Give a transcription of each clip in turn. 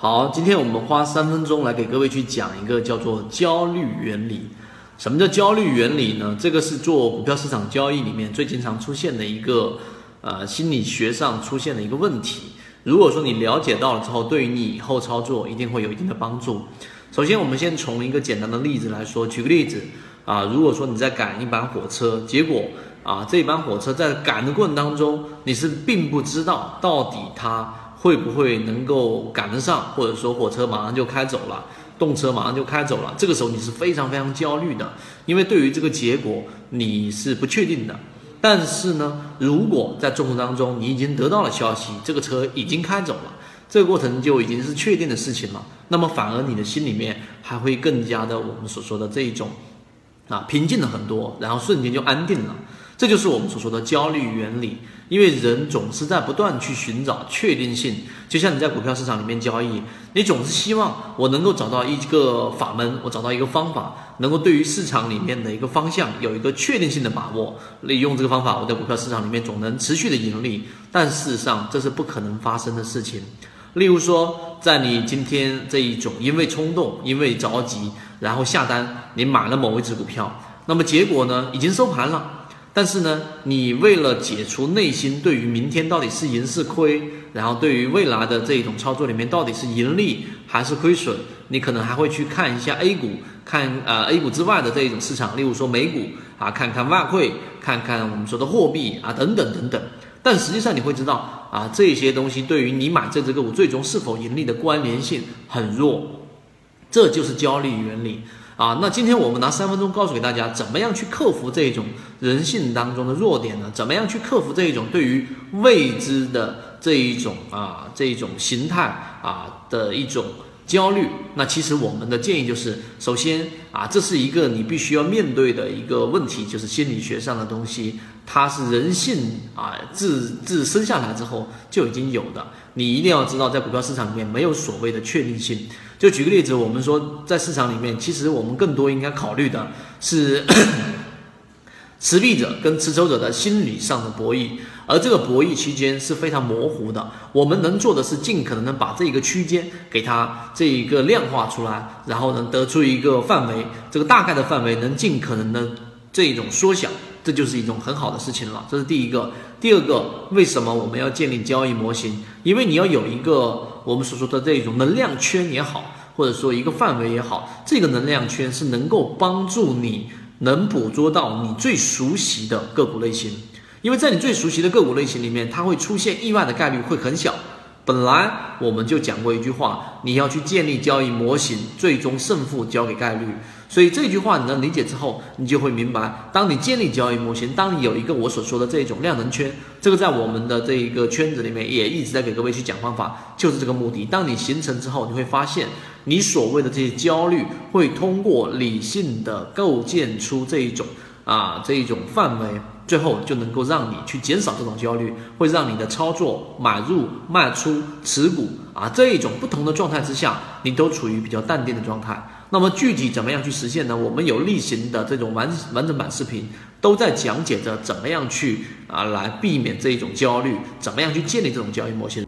好，今天我们花三分钟来给各位去讲一个叫做焦虑原理。什么叫焦虑原理呢？这个是做股票市场交易里面最经常出现的一个呃心理学上出现的一个问题。如果说你了解到了之后，对于你以后操作一定会有一定的帮助。首先，我们先从一个简单的例子来说，举个例子啊，如果说你在赶一班火车，结果啊这一班火车在赶的过程当中，你是并不知道到底它。会不会能够赶得上，或者说火车马上就开走了，动车马上就开走了？这个时候你是非常非常焦虑的，因为对于这个结果你是不确定的。但是呢，如果在中途当中你已经得到了消息，这个车已经开走了，这个过程就已经是确定的事情了，那么反而你的心里面还会更加的我们所说的这一种啊平静了很多，然后瞬间就安定了。这就是我们所说的焦虑原理，因为人总是在不断去寻找确定性，就像你在股票市场里面交易，你总是希望我能够找到一个法门，我找到一个方法，能够对于市场里面的一个方向有一个确定性的把握，利用这个方法，我在股票市场里面总能持续的盈利。但事实上这是不可能发生的事情。例如说，在你今天这一种因为冲动、因为着急，然后下单，你买了某一只股票，那么结果呢，已经收盘了。但是呢，你为了解除内心对于明天到底是赢是亏，然后对于未来的这一种操作里面到底是盈利还是亏损，你可能还会去看一下 A 股，看呃 A 股之外的这一种市场，例如说美股啊，看看外汇，看看我们说的货币啊等等等等。但实际上你会知道啊，这些东西对于你买这只个股最终是否盈利的关联性很弱，这就是焦虑原理。啊，那今天我们拿三分钟告诉给大家，怎么样去克服这一种人性当中的弱点呢？怎么样去克服这一种对于未知的这一种啊这一种形态啊的一种焦虑？那其实我们的建议就是，首先啊，这是一个你必须要面对的一个问题，就是心理学上的东西，它是人性啊自自生下来之后就已经有的。你一定要知道，在股票市场里面没有所谓的确定性。就举个例子，我们说在市场里面，其实我们更多应该考虑的是 持币者跟持筹者的心理上的博弈，而这个博弈期间是非常模糊的。我们能做的是尽可能的把这一个区间给它这一个量化出来，然后能得出一个范围，这个大概的范围能尽可能的这种缩小，这就是一种很好的事情了。这是第一个。第二个，为什么我们要建立交易模型？因为你要有一个。我们所说的这种能量圈也好，或者说一个范围也好，这个能量圈是能够帮助你能捕捉到你最熟悉的个股类型，因为在你最熟悉的个股类型里面，它会出现意外的概率会很小。本来我们就讲过一句话，你要去建立交易模型，最终胜负交给概率。所以这句话你能理解之后，你就会明白，当你建立交易模型，当你有一个我所说的这种量能圈，这个在我们的这一个圈子里面也一直在给各位去讲方法，就是这个目的。当你形成之后，你会发现，你所谓的这些焦虑会通过理性的构建出这一种啊这一种范围。最后就能够让你去减少这种焦虑，会让你的操作、买入、卖出、持股啊这一种不同的状态之下，你都处于比较淡定的状态。那么具体怎么样去实现呢？我们有例行的这种完完整版视频，都在讲解着怎么样去啊来避免这一种焦虑，怎么样去建立这种交易模型。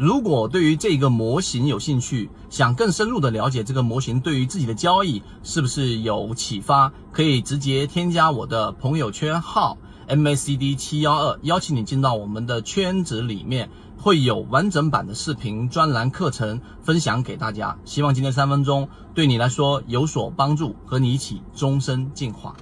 如果对于这个模型有兴趣，想更深入的了解这个模型对于自己的交易是不是有启发，可以直接添加我的朋友圈号 MACD 七幺二，邀请你进到我们的圈子里面，会有完整版的视频专栏课程分享给大家。希望今天三分钟对你来说有所帮助，和你一起终身进化。